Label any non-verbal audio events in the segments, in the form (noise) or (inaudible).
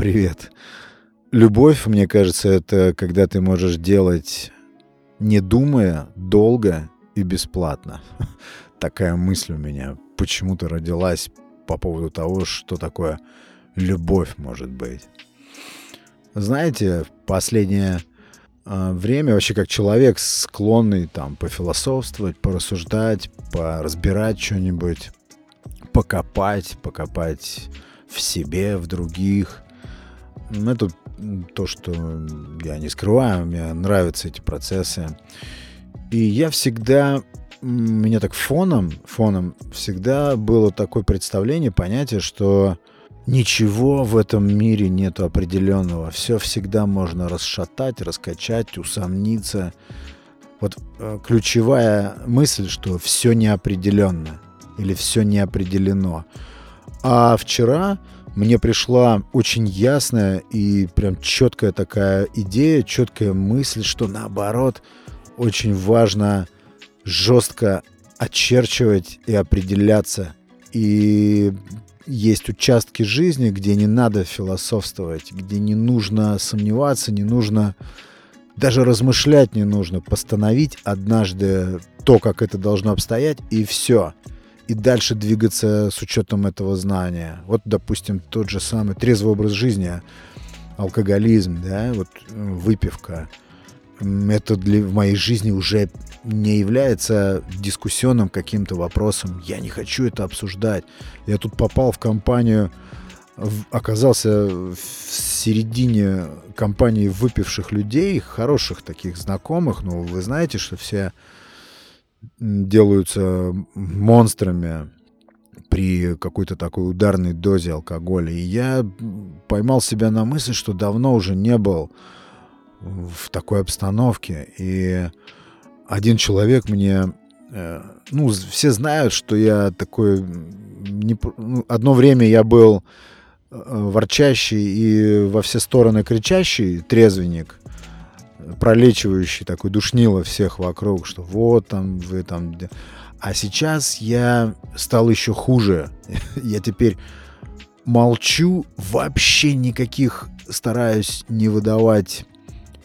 Привет. Любовь, мне кажется, это когда ты можешь делать, не думая, долго и бесплатно. (laughs) Такая мысль у меня почему-то родилась по поводу того, что такое любовь может быть. Знаете, последнее э, время вообще как человек склонный там пофилософствовать, порассуждать, поразбирать что-нибудь, покопать, покопать в себе, в других. Это то, что я не скрываю, мне нравятся эти процессы. И я всегда, меня так фоном, фоном всегда было такое представление, понятие, что ничего в этом мире нету определенного. Все всегда можно расшатать, раскачать, усомниться. Вот э, ключевая мысль, что все неопределенно или все не определено. А вчера мне пришла очень ясная и прям четкая такая идея, четкая мысль, что наоборот очень важно жестко очерчивать и определяться. И есть участки жизни, где не надо философствовать, где не нужно сомневаться, не нужно даже размышлять не нужно, постановить однажды то, как это должно обстоять, и все и дальше двигаться с учетом этого знания. Вот, допустим, тот же самый трезвый образ жизни, алкоголизм, да, вот э, выпивка. Это для, в моей жизни уже не является дискуссионным каким-то вопросом. Я не хочу это обсуждать. Я тут попал в компанию, оказался в середине компании выпивших людей, хороших таких знакомых. Ну, вы знаете, что все делаются монстрами при какой-то такой ударной дозе алкоголя. И я поймал себя на мысли, что давно уже не был в такой обстановке. И один человек мне... Э, ну, все знают, что я такой... Не, ну, одно время я был э, ворчащий и во все стороны кричащий трезвенник пролечивающий такой душнило всех вокруг, что вот там вы там... А сейчас я стал еще хуже. (laughs) Я теперь молчу, вообще никаких стараюсь не выдавать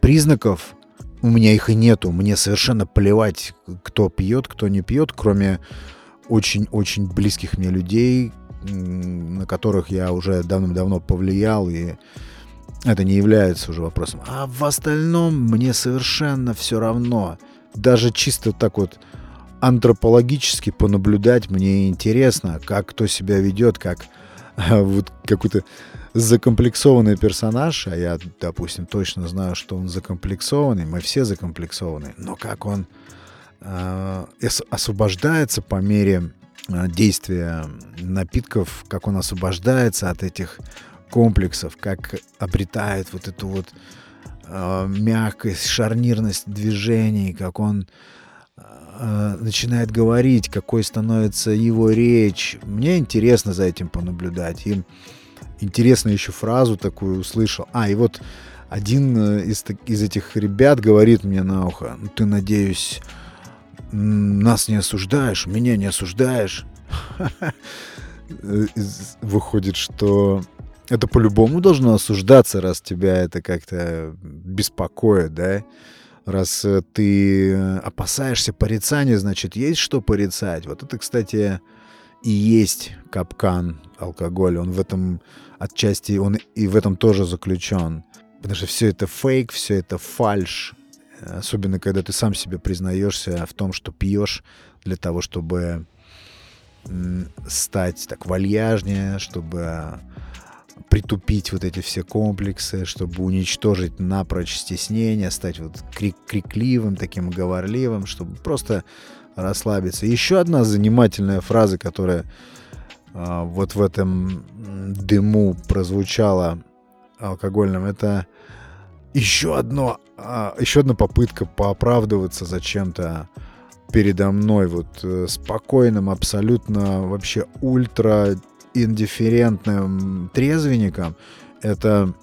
признаков. У меня их и нету. Мне совершенно плевать, кто пьет, кто не пьет, кроме очень-очень близких мне людей, на которых я уже давным-давно повлиял и это не является уже вопросом. А в остальном мне совершенно все равно. Даже чисто так вот антропологически понаблюдать мне интересно, как кто себя ведет, как вот какой-то закомплексованный персонаж, а я, допустим, точно знаю, что он закомплексованный, мы все закомплексованы, но как он э, освобождается по мере э, действия напитков, как он освобождается от этих комплексов, как обретает вот эту вот э, мягкость, шарнирность движений, как он э, начинает говорить, какой становится его речь. Мне интересно за этим понаблюдать. И интересно еще фразу такую услышал. А, и вот один э, из, из этих ребят говорит мне на ухо, ну ты, надеюсь, нас не осуждаешь, меня не осуждаешь. (laughs) Выходит, что это по-любому должно осуждаться, раз тебя это как-то беспокоит, да? Раз э, ты опасаешься порицания, значит, есть что порицать. Вот это, кстати, и есть капкан алкоголя. Он в этом отчасти, он и в этом тоже заключен. Потому что все это фейк, все это фальш. Особенно, когда ты сам себе признаешься в том, что пьешь для того, чтобы стать так вальяжнее, чтобы притупить вот эти все комплексы, чтобы уничтожить напрочь стеснение, стать вот крик крикливым, таким говорливым, чтобы просто расслабиться. Еще одна занимательная фраза, которая а, вот в этом дыму прозвучала алкогольном, это еще одно, а, еще одна попытка пооправдываться зачем-то передо мной, вот э, спокойным, абсолютно вообще ультра индифферентным трезвенником, это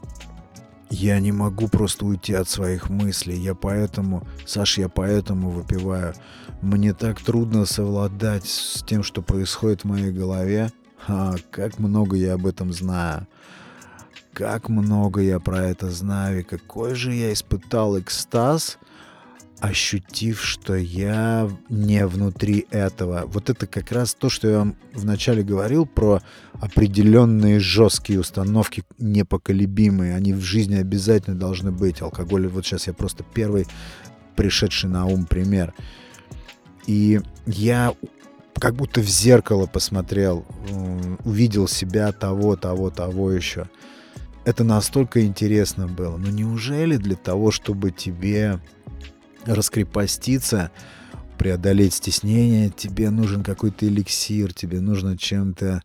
я не могу просто уйти от своих мыслей. Я поэтому, Саш, я поэтому выпиваю. Мне так трудно совладать с тем, что происходит в моей голове. А, как много я об этом знаю. как много я про это знаю, и какой же я испытал экстаз, ощутив, что я не внутри этого. Вот это как раз то, что я вам вначале говорил про определенные жесткие установки, непоколебимые. Они в жизни обязательно должны быть. Алкоголь, вот сейчас я просто первый пришедший на ум пример. И я как будто в зеркало посмотрел, увидел себя того, того, того еще. Это настолько интересно было. Но неужели для того, чтобы тебе раскрепоститься, преодолеть стеснение, тебе нужен какой-то эликсир, тебе нужно чем-то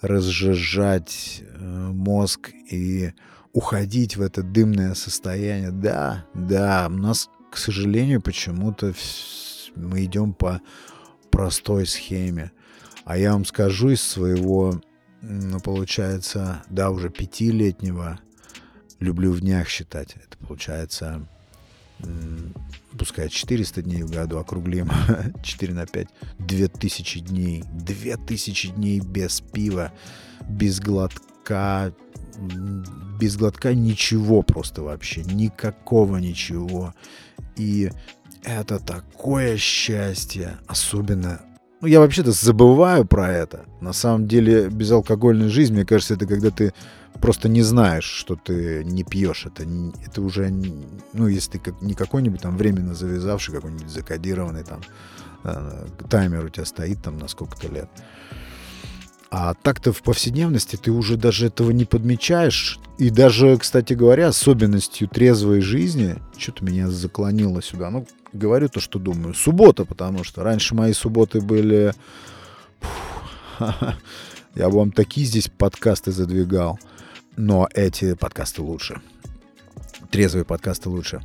разжижать э, мозг и уходить в это дымное состояние. Да, да, у нас, к сожалению, почему-то мы идем по простой схеме. А я вам скажу из своего, ну, получается, да, уже пятилетнего, люблю в днях считать, это получается пускай 400 дней в году, округлим (laughs) 4 на 5, 2000 дней, 2000 дней без пива, без глотка, без глотка ничего просто вообще, никакого ничего. И это такое счастье, особенно ну, я вообще-то забываю про это. На самом деле, безалкогольная жизнь, мне кажется, это когда ты просто не знаешь, что ты не пьешь. Это, это уже, ну, если ты не какой-нибудь там временно завязавший, какой-нибудь закодированный там э, таймер у тебя стоит там на сколько-то лет. А так-то в повседневности ты уже даже этого не подмечаешь. И даже, кстати говоря, особенностью трезвой жизни, что-то меня заклонило сюда. Ну, говорю то, что думаю. Суббота, потому что раньше мои субботы были... (laughs) Я бы вам такие здесь подкасты задвигал но эти подкасты лучше. Трезвые подкасты лучше.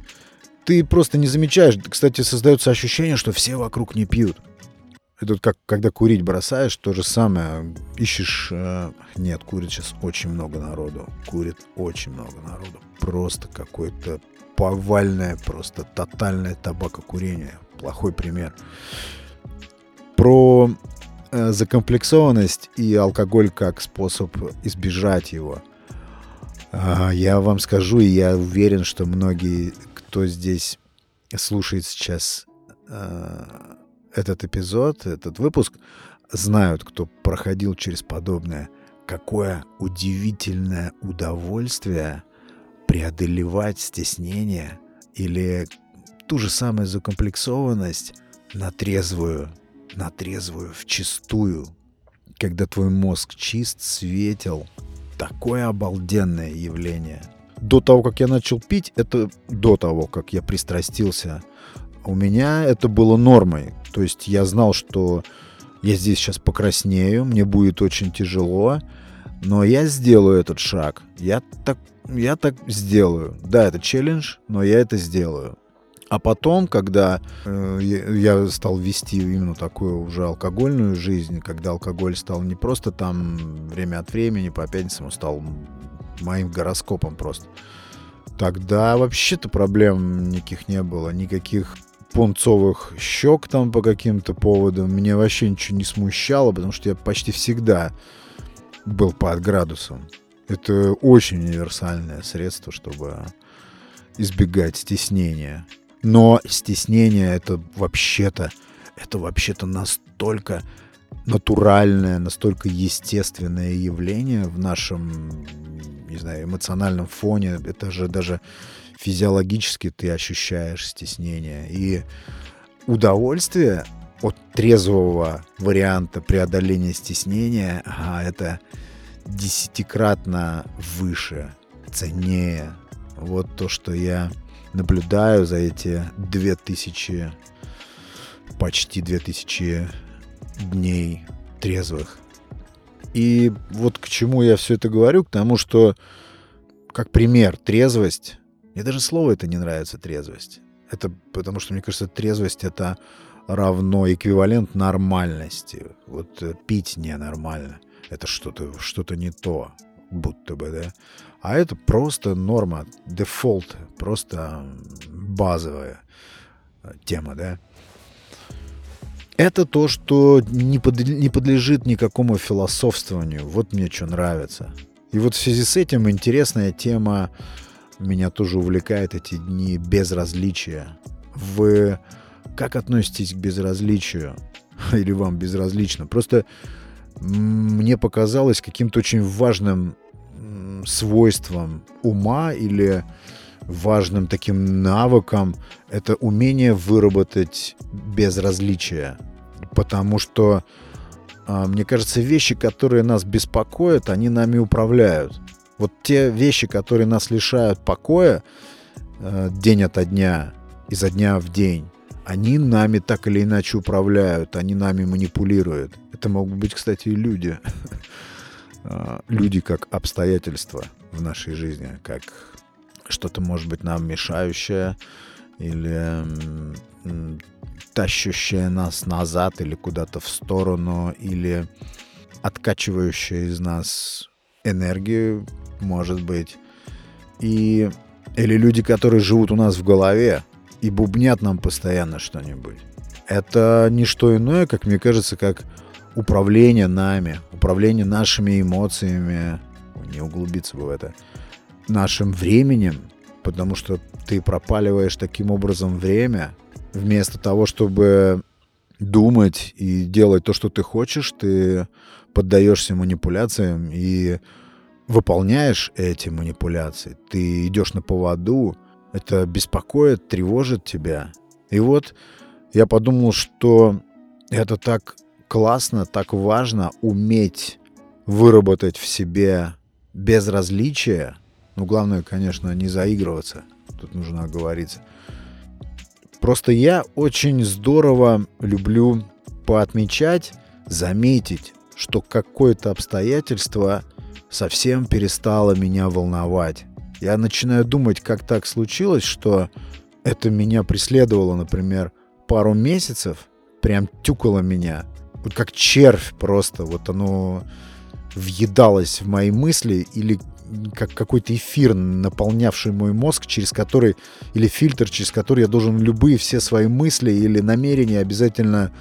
Ты просто не замечаешь. Кстати, создается ощущение, что все вокруг не пьют. Это как когда курить бросаешь, то же самое. Ищешь... Э, нет, курит сейчас очень много народу. Курит очень много народу. Просто какое-то повальное, просто тотальное табакокурение. Плохой пример. Про э, закомплексованность и алкоголь как способ избежать его – я вам скажу, и я уверен, что многие, кто здесь слушает сейчас э, этот эпизод, этот выпуск, знают, кто проходил через подобное. Какое удивительное удовольствие преодолевать стеснение или ту же самую закомплексованность на трезвую, на трезвую, в чистую, когда твой мозг чист, светел, такое обалденное явление. До того, как я начал пить, это до того, как я пристрастился, у меня это было нормой. То есть я знал, что я здесь сейчас покраснею, мне будет очень тяжело, но я сделаю этот шаг. Я так, я так сделаю. Да, это челлендж, но я это сделаю. А потом, когда э, я стал вести именно такую уже алкогольную жизнь, когда алкоголь стал не просто там время от времени по пятницам, он стал моим гороскопом просто. Тогда вообще-то проблем никаких не было, никаких пунцовых щек там по каким-то поводам. Меня вообще ничего не смущало, потому что я почти всегда был под градусом. Это очень универсальное средство, чтобы избегать стеснения. Но стеснение это вообще-то, это вообще-то настолько натуральное, настолько естественное явление в нашем, не знаю, эмоциональном фоне. Это же даже физиологически ты ощущаешь стеснение. И удовольствие от трезвого варианта преодоления стеснения, а это десятикратно выше, ценнее. Вот то, что я наблюдаю за эти две тысячи, почти две тысячи дней трезвых. И вот к чему я все это говорю, к тому, что как пример трезвость, мне даже слово это не нравится, трезвость. Это потому что, мне кажется, трезвость это равно эквивалент нормальности. Вот э, пить ненормально. Это что-то что не то, будто бы, да. А это просто норма, дефолт, просто базовая э, тема, да. Это то, что не, под, не подлежит никакому философствованию. Вот мне что нравится. И вот в связи с этим интересная тема меня тоже увлекает эти дни безразличия. Вы как относитесь к безразличию? (laughs) Или вам безразлично? Просто мне показалось каким-то очень важным свойством ума или важным таким навыком это умение выработать безразличие. Потому что, а, мне кажется, вещи, которые нас беспокоят, они нами управляют. Вот те вещи, которые нас лишают покоя э, день ото дня, изо дня в день, они нами так или иначе управляют, они нами манипулируют. Это могут быть, кстати, и люди. (laughs) А, люди как обстоятельства в нашей жизни, как что-то, может быть, нам мешающее или тащущее нас назад или куда-то в сторону, или откачивающее из нас энергию, может быть. И, или люди, которые живут у нас в голове и бубнят нам постоянно что-нибудь. Это не что иное, как мне кажется, как управление нами, управление нашими эмоциями, не углубиться бы в это, нашим временем, потому что ты пропаливаешь таким образом время, вместо того, чтобы думать и делать то, что ты хочешь, ты поддаешься манипуляциям и выполняешь эти манипуляции. Ты идешь на поводу, это беспокоит, тревожит тебя. И вот я подумал, что это так классно, так важно уметь выработать в себе безразличие. Ну, главное, конечно, не заигрываться. Тут нужно оговориться. Просто я очень здорово люблю поотмечать, заметить, что какое-то обстоятельство совсем перестало меня волновать. Я начинаю думать, как так случилось, что это меня преследовало, например, пару месяцев, прям тюкало меня вот как червь просто, вот оно въедалось в мои мысли или как какой-то эфир, наполнявший мой мозг, через который, или фильтр, через который я должен любые все свои мысли или намерения обязательно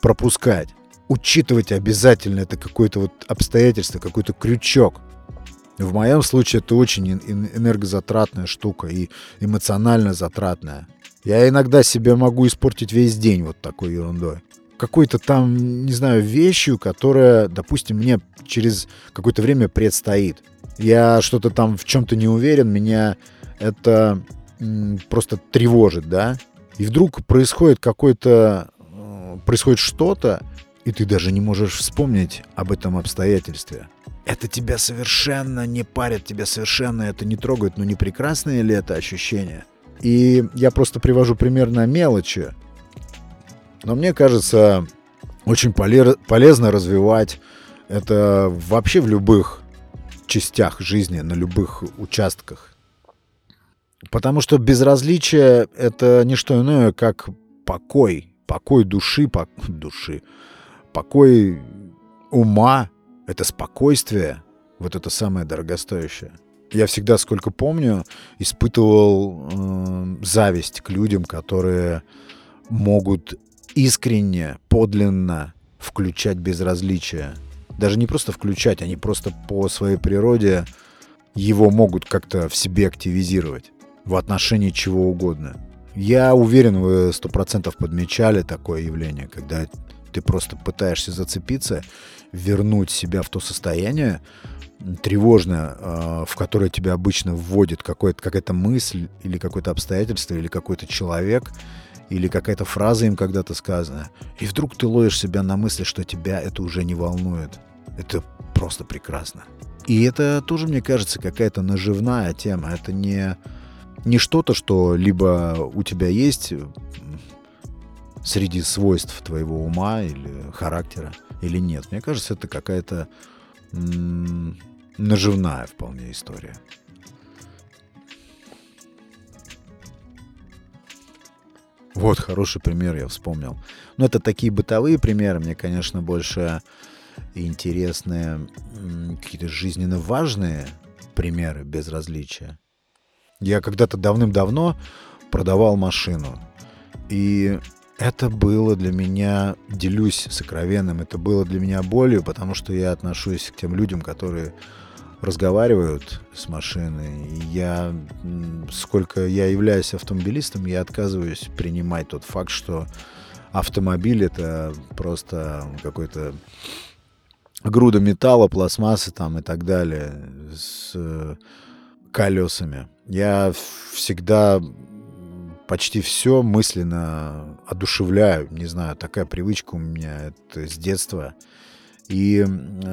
пропускать. Учитывать обязательно это какое-то вот обстоятельство, какой-то крючок. В моем случае это очень энергозатратная штука и эмоционально затратная. Я иногда себе могу испортить весь день вот такой ерундой какой-то там, не знаю, вещью, которая, допустим, мне через какое-то время предстоит. Я что-то там в чем-то не уверен, меня это просто тревожит, да? И вдруг происходит какое-то, э, происходит что-то, и ты даже не можешь вспомнить об этом обстоятельстве. Это тебя совершенно не парит, тебя совершенно это не трогает. Но не прекрасное ли это ощущение? И я просто привожу пример на мелочи. Но мне кажется, очень полезно развивать это вообще в любых частях жизни, на любых участках. Потому что безразличие — это не что иное, как покой. Покой души, пок... души. Покой ума — это спокойствие. Вот это самое дорогостоящее. Я всегда, сколько помню, испытывал э, зависть к людям, которые могут искренне, подлинно включать безразличие. Даже не просто включать, они просто по своей природе его могут как-то в себе активизировать в отношении чего угодно. Я уверен, вы сто процентов подмечали такое явление, когда ты просто пытаешься зацепиться, вернуть себя в то состояние тревожное, а, в которое тебя обычно вводит какая-то мысль или какое-то обстоятельство или какой-то человек, или какая-то фраза им когда-то сказана, и вдруг ты ловишь себя на мысли, что тебя это уже не волнует. Это просто прекрасно. И это тоже, мне кажется, какая-то наживная тема. Это не, не что-то, что либо у тебя есть среди свойств твоего ума или характера, или нет. Мне кажется, это какая-то наживная вполне история. Вот хороший пример я вспомнил. Но это такие бытовые примеры. Мне, конечно, больше интересны какие-то жизненно важные примеры безразличия. Я когда-то давным-давно продавал машину. И это было для меня, делюсь сокровенным, это было для меня болью, потому что я отношусь к тем людям, которые разговаривают с машиной. Я, сколько я являюсь автомобилистом, я отказываюсь принимать тот факт, что автомобиль это просто какой-то груда металла, пластмассы там и так далее с э, колесами. Я всегда почти все мысленно одушевляю. Не знаю, такая привычка у меня это с детства. И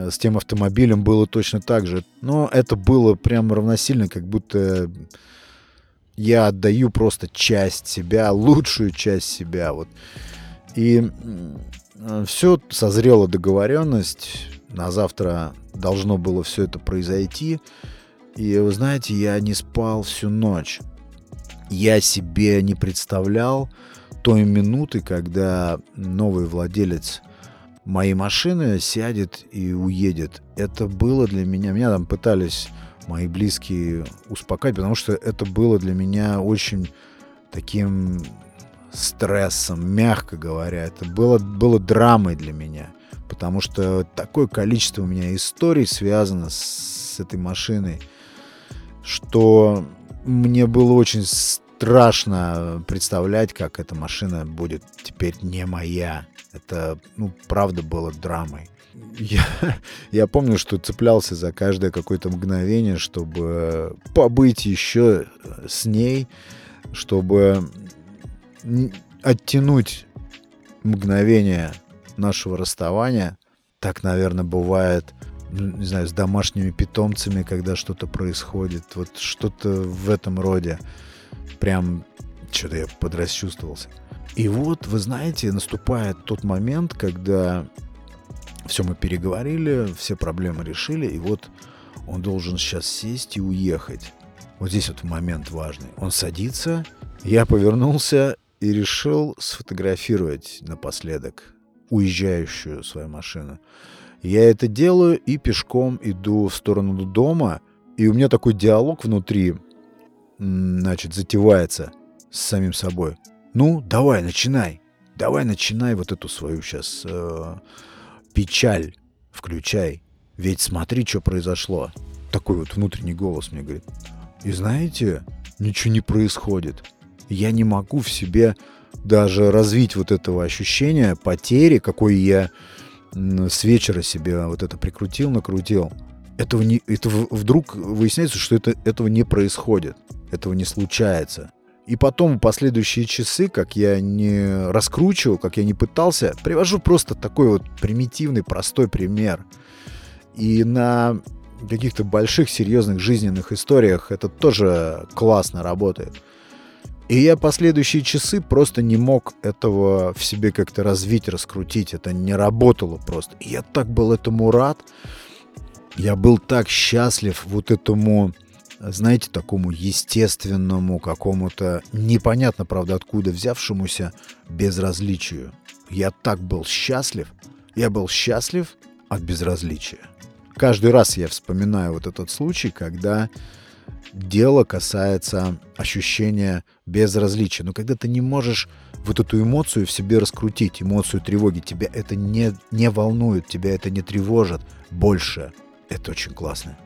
с тем автомобилем было точно так же. Но это было прям равносильно, как будто я отдаю просто часть себя, лучшую часть себя. Вот. И все созрела договоренность. На завтра должно было все это произойти. И вы знаете, я не спал всю ночь. Я себе не представлял той минуты, когда новый владелец моей машины сядет и уедет. Это было для меня... Меня там пытались мои близкие успокаивать, потому что это было для меня очень таким стрессом, мягко говоря. Это было, было драмой для меня, потому что такое количество у меня историй связано с этой машиной, что мне было очень страшно представлять, как эта машина будет теперь не моя. Это, ну, правда было драмой. Я, я помню, что цеплялся за каждое какое-то мгновение, чтобы побыть еще с ней, чтобы оттянуть мгновение нашего расставания. Так, наверное, бывает, ну, не знаю, с домашними питомцами, когда что-то происходит. Вот что-то в этом роде. Прям что-то я подрасчувствовался. И вот, вы знаете, наступает тот момент, когда все мы переговорили, все проблемы решили, и вот он должен сейчас сесть и уехать. Вот здесь вот момент важный. Он садится, я повернулся и решил сфотографировать напоследок уезжающую свою машину. Я это делаю и пешком иду в сторону дома, и у меня такой диалог внутри, значит, затевается с самим собой. Ну, давай, начинай. Давай, начинай вот эту свою сейчас э, печаль включай. Ведь смотри, что произошло. Такой вот внутренний голос мне говорит. И знаете, ничего не происходит. Я не могу в себе даже развить вот этого ощущения потери, какой я с вечера себе вот это прикрутил, накрутил. Этого не, это вдруг выясняется, что это, этого не происходит, этого не случается. И потом последующие часы, как я не раскручивал, как я не пытался, привожу просто такой вот примитивный, простой пример. И на каких-то больших, серьезных жизненных историях это тоже классно работает. И я последующие часы просто не мог этого в себе как-то развить, раскрутить. Это не работало просто. И я так был этому рад. Я был так счастлив вот этому знаете, такому естественному, какому-то непонятно, правда, откуда взявшемуся безразличию. Я так был счастлив. Я был счастлив от безразличия. Каждый раз я вспоминаю вот этот случай, когда дело касается ощущения безразличия. Но когда ты не можешь вот эту эмоцию в себе раскрутить, эмоцию тревоги, тебя это не, не волнует, тебя это не тревожит больше. Это очень классно.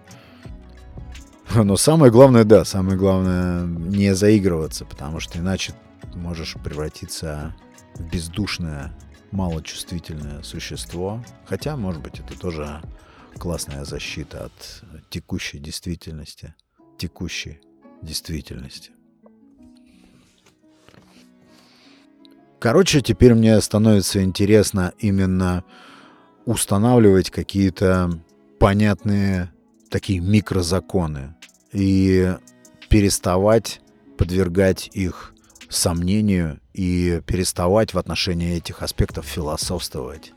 (laughs) Но самое главное, да, самое главное не заигрываться, потому что иначе можешь превратиться в бездушное, малочувствительное существо. Хотя, может быть, это тоже классная защита от текущей действительности. Текущей действительности. Короче, теперь мне становится интересно именно устанавливать какие-то понятные такие микрозаконы и переставать подвергать их сомнению и переставать в отношении этих аспектов философствовать,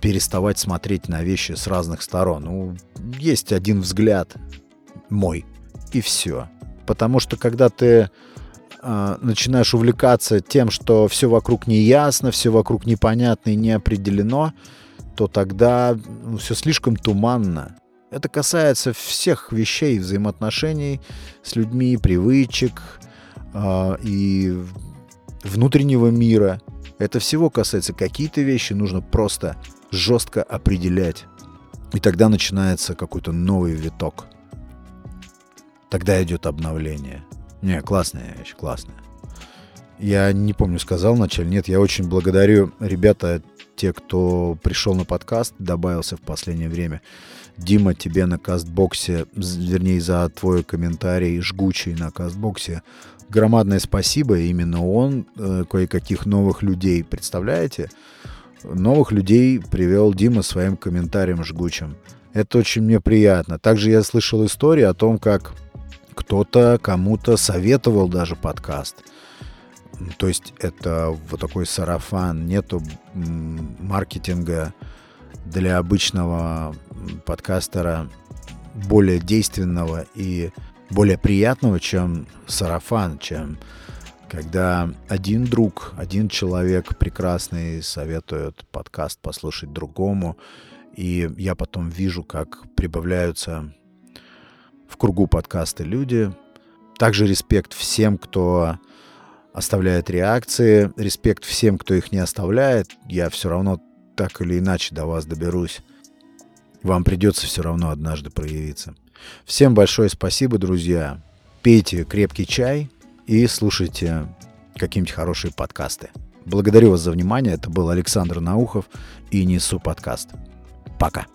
переставать смотреть на вещи с разных сторон. Ну, есть один взгляд мой, и все. Потому что когда ты э, начинаешь увлекаться тем, что все вокруг не ясно, все вокруг непонятно и не определено, то тогда ну, все слишком туманно. Это касается всех вещей, взаимоотношений с людьми, привычек э, и внутреннего мира. Это всего касается. Какие-то вещи нужно просто жестко определять. И тогда начинается какой-то новый виток. тогда идет обновление. Не, классная вещь, классная. Я не помню, сказал вначале. Нет, я очень благодарю ребята, те, кто пришел на подкаст, добавился в последнее время. Дима, тебе на кастбоксе, вернее, за твой комментарий жгучий на кастбоксе, громадное спасибо. Именно он э, кое-каких новых людей, представляете? Новых людей привел Дима своим комментарием жгучим. Это очень мне приятно. Также я слышал истории о том, как кто-то кому-то советовал даже подкаст. То есть это вот такой сарафан, нету маркетинга для обычного подкастера более действенного и более приятного, чем сарафан, чем когда один друг, один человек прекрасный советует подкаст послушать другому, и я потом вижу, как прибавляются в кругу подкаста люди. Также респект всем, кто оставляет реакции, респект всем, кто их не оставляет. Я все равно так или иначе до вас доберусь. Вам придется все равно однажды проявиться. Всем большое спасибо, друзья. Пейте крепкий чай и слушайте какие-нибудь хорошие подкасты. Благодарю вас за внимание. Это был Александр Наухов и Несу подкаст. Пока.